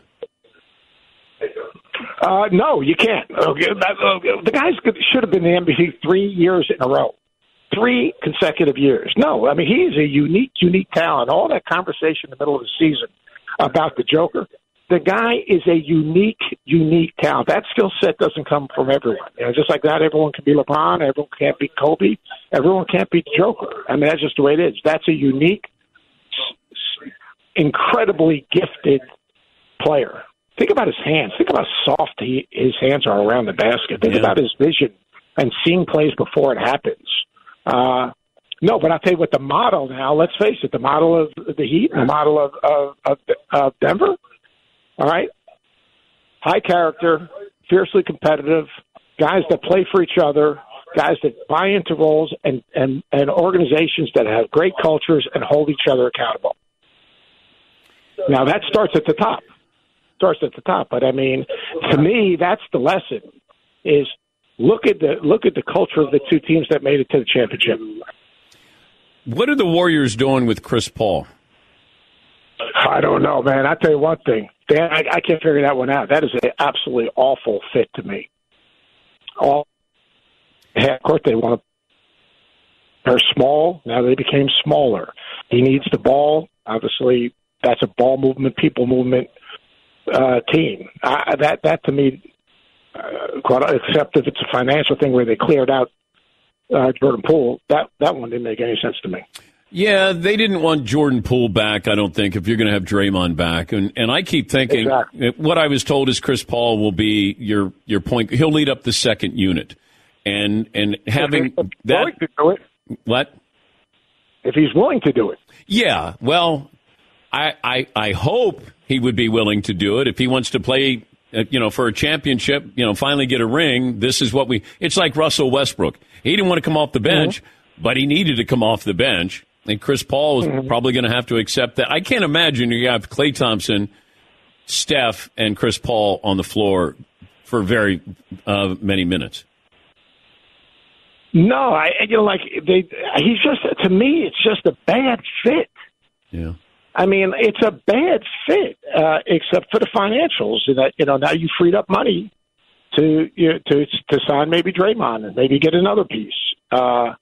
S13: Uh, no, you can't. Okay, that, uh, the guys should have been in the NBA three years in a row, three consecutive years. No, I mean he's a unique, unique talent. All that conversation in the middle of the season about the Joker. The guy is a unique, unique talent. That skill set doesn't come from everyone. You know, just like not everyone can be LeBron, everyone can't be Kobe, everyone can't be the Joker. I mean, that's just the way it is. That's a unique, incredibly gifted player. Think about his hands. Think about how soft he, his hands are around the basket. Think
S5: Yeah.
S13: about his vision and seeing plays before it happens. Uh, no, but I'll tell you what, the model now, let's face it, the model of the Heat, the model of, of, of, of Denver, all right? High character, fiercely competitive, guys that play for each other, guys that buy into roles, and, and, and organizations that have great cultures and hold each other accountable. Now, that starts at the top. Starts at the top. But I mean, to me, that's the lesson is look at the look at the culture of the two teams that made it to the championship.
S5: What are the Warriors doing with Chris Paul?
S13: I don't know, man. I tell you one thing, Dan, I, I can't figure that one out. That is an absolutely awful fit to me. All, yeah, of course, they want to. They're small now. They became smaller. He needs the ball. Obviously, that's a ball movement, people movement uh, team. I, that that to me, uh, quite, except if it's a financial thing where they cleared out uh, Jordan Poole, that that one didn't make any sense to me.
S5: Yeah, they didn't want Jordan Poole back, I don't think, if you're going to have Draymond back. And and I keep thinking
S13: Exactly.
S5: what I was told is Chris Paul will be your your point. He'll lead up the second unit. And and having that
S13: to do it.
S5: what?
S13: If he's willing to do it.
S5: Yeah, well, I, I I hope he would be willing to do it if he wants to play, uh, you know, for a championship. You know, finally get a ring. This is what we. It's like Russell Westbrook. He didn't want to come off the bench, but he needed to come off the bench. And Chris Paul is probably going to have to accept that. I can't imagine you have Klay Thompson, Steph, and Chris Paul on the floor for very uh, many minutes.
S13: No, I you know like they he's just to me it's just a bad fit.
S5: Yeah.
S13: I mean, it's a bad fit, uh, except for the financials. That you know now you freed up money to you know, to to sign maybe Draymond and maybe get another piece. Uh,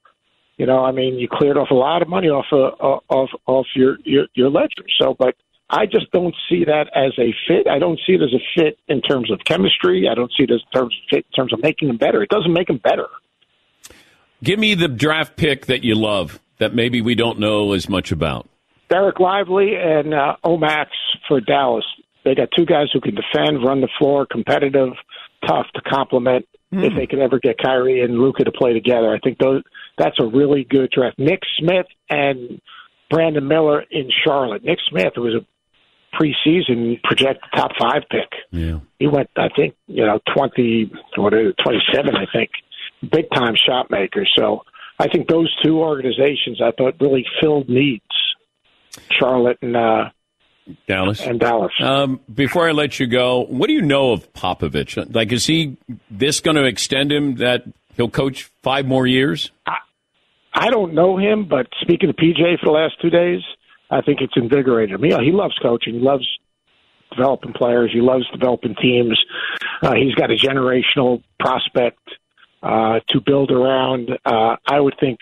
S13: you know, I mean, you cleared off a lot of money off of off off your your, your ledger. So, but I just don't see that as a fit. I don't see it as a fit in terms of chemistry. I don't see it as terms in terms of making them better. It doesn't make them better.
S5: Give me the draft pick that you love that maybe we don't know as much about.
S13: Dereck Lively and uh, Omax for Dallas. They got two guys who can defend, run the floor, competitive, tough to complement. If they could ever get Kyrie and Luka to play together, I think those that's a really good draft. Nick Smith and Brandon Miller in Charlotte. Nick Smith was a preseason projected top five pick.
S5: Yeah.
S13: He went, I think, you know, twenty what is it, twenty seven, I think. Big time shot maker. So I think those two organizations I thought really filled needs. Charlotte and uh,
S5: Dallas.
S13: and Dallas.
S5: Um, before I let you go, what do you know of Popovich? Like, is he this going to extend him that he'll coach five more years?
S13: I I don't know him, but speaking to PJ for the last two days, I think it's invigorated him. Know, he loves coaching. He loves developing players. He loves developing teams. Uh, he's got a generational prospect uh, to build around. Uh, I would think,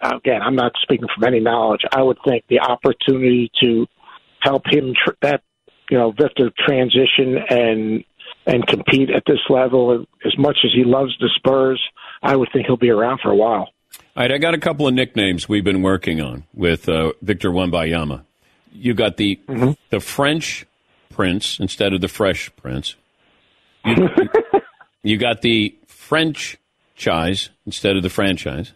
S13: again, I'm not speaking from any knowledge. I would think the opportunity to help him tr- that you know Victor transition and and compete at this level as much as he loves the Spurs. I would think he'll be around for a while.
S5: All right, I got a couple of nicknames we've been working on with uh, Victor Wembanyama. You got the mm-hmm. the French Prince instead of the Fresh Prince. You, you got the French Chise instead of the franchise.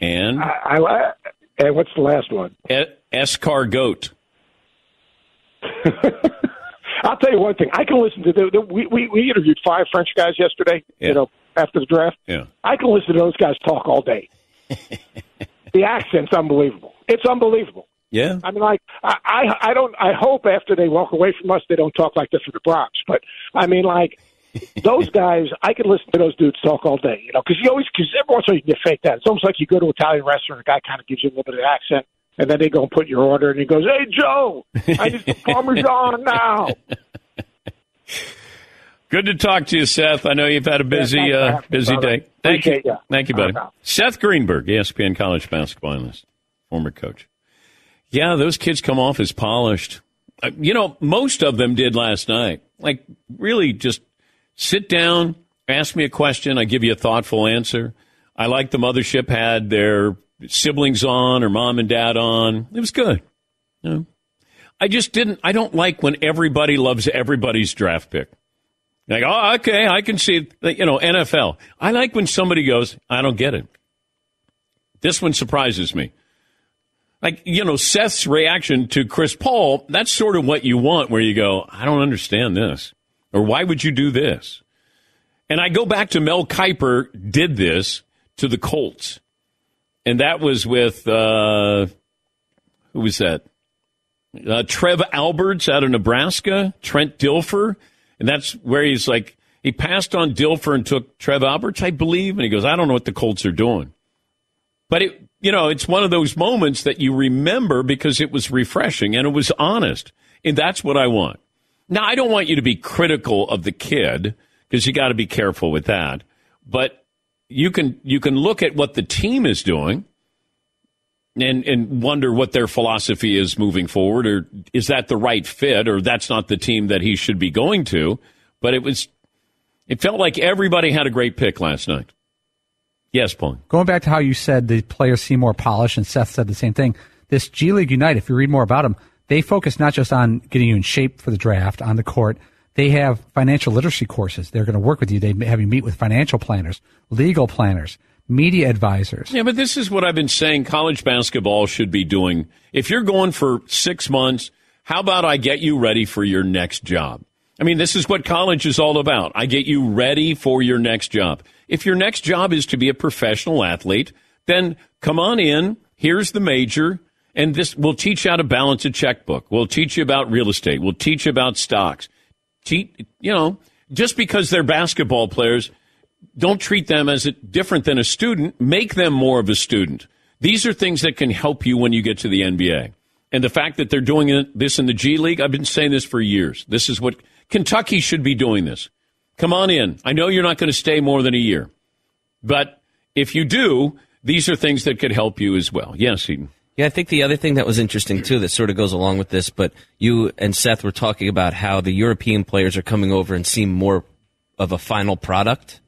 S5: And
S13: I, I, and what's the last one?
S5: Escargot.
S13: I'll tell you one thing. I can listen to the, the we, we we interviewed five French guys yesterday. Yeah. You know, after the draft.
S5: Yeah.
S13: I can listen to those guys talk all day. the accent's unbelievable. It's unbelievable.
S5: Yeah.
S13: I mean, like I, I I don't. I hope after they walk away from us, they don't talk like this for the Bronx. But I mean, like those guys, I could listen to those dudes talk all day. You know, because you always because every once in a while you get fake that. It's almost like you go to an Italian restaurant, and a guy kind of gives you a little bit of accent, and then they go and put your order, and he goes, "Hey Joe, I need some Parmesan now."
S5: Good to talk to you, Seth. I know you've had a busy, yeah, uh, busy day. Thank
S13: Appreciate
S5: you.
S13: you.
S5: Thank you, buddy. Seth Greenberg, ESPN college basketball analyst, former coach. Yeah, those kids come off as polished. Uh, you know, most of them did last night. Like, really just sit down, ask me a question, I give you a thoughtful answer. I like the mothership had their siblings on or mom and dad on. It was good. You know, I just didn't, I don't like when everybody loves everybody's draft pick. Like, oh, okay, I can see, you know, NFL. I like when somebody goes, I don't get it. This one surprises me. Like, you know, Seth's reaction to Chris Paul, that's sort of what you want, where you go, I don't understand this. Or why would you do this? And I go back to Mel Kiper did this to the Colts. And that was with, uh, who was that? Uh, Trev Alberts out of Nebraska, Trent Dilfer. And that's where he's like, he passed on Dilfer and took Trev Alberts, I believe. And he goes, I don't know what the Colts are doing. But it, you know, it's one of those moments that you remember because it was refreshing and it was honest. And that's what I want. Now, I don't want you to be critical of the kid because you got to be careful with that. But you can, you can look at what the team is doing and, and wonder what their philosophy is moving forward, or is that the right fit, or that's not the team that he should be going to. But it was, it felt like everybody had a great pick last night. Yes, Paul.
S2: Going back to how you said the players seem more polished, and Seth said the same thing. This G League Ignite, if you read more about them, they focus not just on getting you in shape for the draft on the court. They have financial literacy courses. They're going to work with you. They have you meet with financial planners, legal planners media advisors.
S5: Yeah, but this is what I've been saying college basketball should be doing. If you're going for six months, how about I get you ready for your next job? I mean, this is what college is all about. I get you ready for your next job. If your next job is to be a professional athlete, then come on in. Here's the major. And this will teach you how to balance a checkbook. We'll teach you about real estate. We'll teach you about stocks. Teach, you know, just because they're basketball players don't treat them as a, different than a student. Make them more of a student. These are things that can help you when you get to the NBA. And the fact that they're doing this in the G League, I've been saying this for years. This is what Kentucky should be doing this. Come on in. I know you're not going to stay more than a year. But if you do, these are things that could help you as well. Yes, Eden.
S3: Yeah, I think the other thing that was interesting too that sort of goes along with this, but you and Seth were talking about how the European players are coming over and seem more of a final product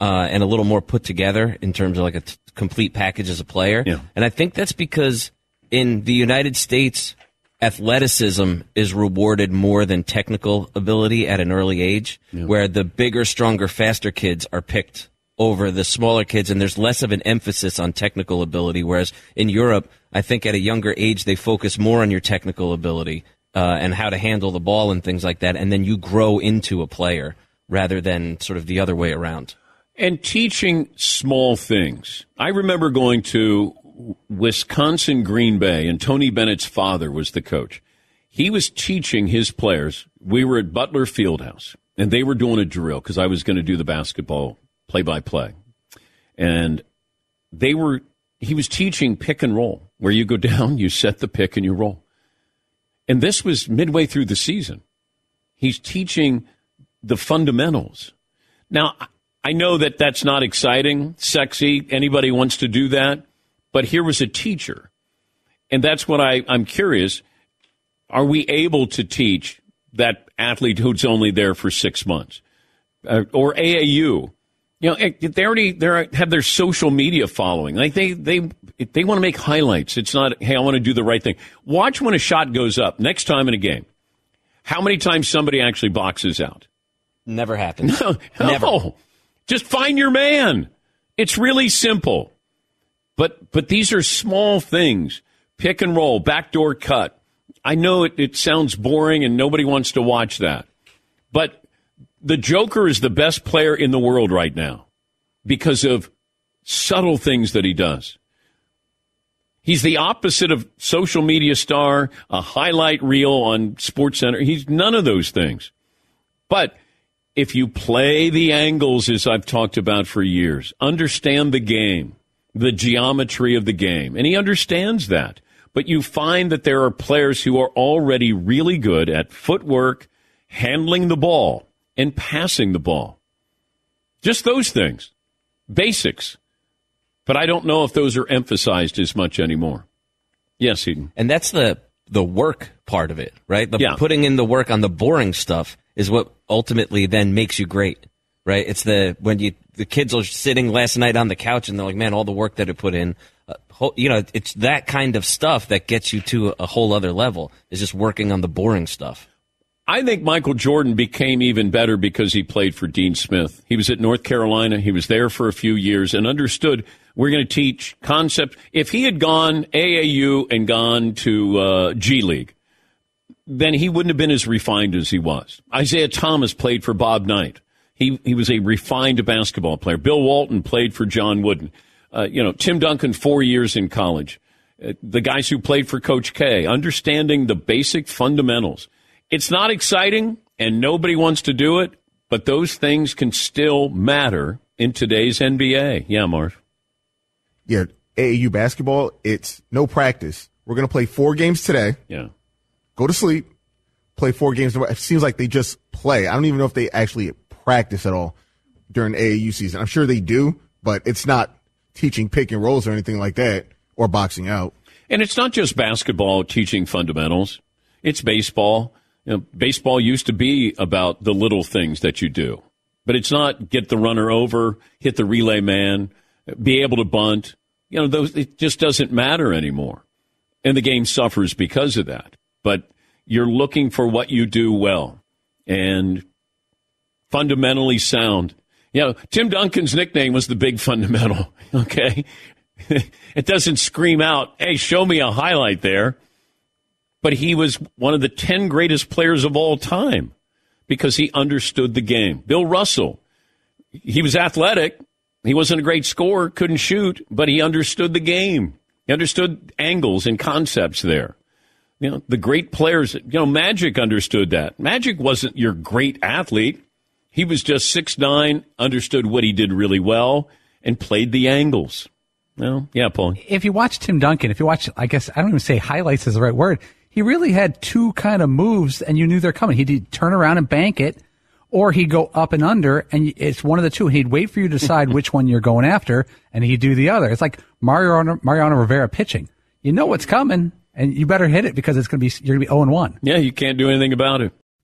S3: uh, and a little more put together in terms of like a t- complete package as a player.
S5: Yeah.
S3: And I think that's because in the United States, athleticism is rewarded more than technical ability at an early age, yeah. where the bigger, stronger, faster kids are picked over the smaller kids, and there's less of an emphasis on technical ability. Whereas in Europe, I think at a younger age, they focus more on your technical ability uh, and how to handle the ball and things like that, and then you grow into a player rather than sort of the other way around
S5: and teaching small things. I remember going to Wisconsin Green Bay, and Tony Bennett's father was the coach. He was teaching his players. We were at Butler Fieldhouse, and they were doing a drill because I was going to do the basketball play by play. And they were he was teaching pick and roll, where you go down, you set the pick, and you roll. And this was midway through the season. He's teaching the fundamentals. Now, I know that that's not exciting, sexy. Anybody wants to do that. But here was a teacher. And that's what I, I'm curious. Are we able to teach that athlete who's only there for six months? Uh, or AAU? You know, they already they have their social media following. Like they they they want to make highlights. It's not hey, I want to do the right thing. Watch when a shot goes up next time in a game. How many times somebody actually boxes out?
S3: Never happens.
S5: No,
S3: Never.
S5: no. Just find your man. It's really simple. But but these are small things. Pick and roll, backdoor cut. I know it, it sounds boring and nobody wants to watch that. But the Joker is the best player in the world right now because of subtle things that he does. He's the opposite of social media star, a highlight reel on Sports Center. He's none of those things. But if you play the angles as I've talked about for years, understand the game, the geometry of the game, and he understands that. But you find that there are players who are already really good at footwork, handling the ball, and passing the ball. Just those things. Basics. But I don't know if those are emphasized as much anymore. Yes, Eden.
S3: And that's the the work part of it, right? The
S5: Yeah.
S3: putting in the work on the boring stuff is what ultimately then makes you great, right? It's the when you the kids are sitting last night on the couch and they're like, "Man, all the work that it put in." Uh, you know, it's that kind of stuff that gets you to a whole other level. Is just working on the boring stuff.
S5: I think Michael Jordan became even better because he played for Dean Smith. He was at North Carolina. He was there for a few years and understood we're going to teach concept. If he had gone AAU and gone to uh, G League, then he wouldn't have been as refined as he was. Isaiah Thomas played for Bob Knight. He he was a refined basketball player. Bill Walton played for John Wooden. Uh, you know, Tim Duncan four years in college. Uh, the guys who played for Coach K, understanding the basic fundamentals. It's not exciting, and nobody wants to do it, but those things can still matter in today's NBA. Yeah, Marv.
S6: Yeah, AAU basketball, it's no practice. We're going to play four games today.
S5: Yeah.
S6: Go to sleep, play four games. It seems like they just play. I don't even know if they actually practice at all during AAU season. I'm sure they do, but it's not teaching pick and rolls or anything like that or boxing out.
S5: And it's not just basketball teaching fundamentals. It's baseball. You know, baseball used to be about the little things that you do, but it's not get the runner over, hit the relay man, be able to bunt. You know, those it just doesn't matter anymore, and the game suffers because of that. But you're looking for what you do well and fundamentally sound. You know, Tim Duncan's nickname was the big fundamental. Okay. it doesn't scream out, hey, show me a highlight there. But he was one of the 10 greatest players of all time because he understood the game. Bill Russell, he was athletic. He wasn't a great scorer, couldn't shoot, but he understood the game. He understood angles and concepts there. You know, the great players, you know, Magic understood that. Magic wasn't your great athlete. He was just six nine, understood what he did really well, and played the angles. Well, yeah, Paul.
S2: If you watch Tim Duncan, if you watch, I guess I don't even say highlights is the right word. He really had two kind of moves, and you knew they're coming. He'd turn around and bank it, or he'd go up and under, and it's one of the two. He'd wait for you to decide which one you're going after, and he'd do the other. It's like Mariano, Mariano Rivera pitching. You know what's coming, and you better hit it because it's going to be you're going to be zero and one.
S5: Yeah, you can't do anything about it.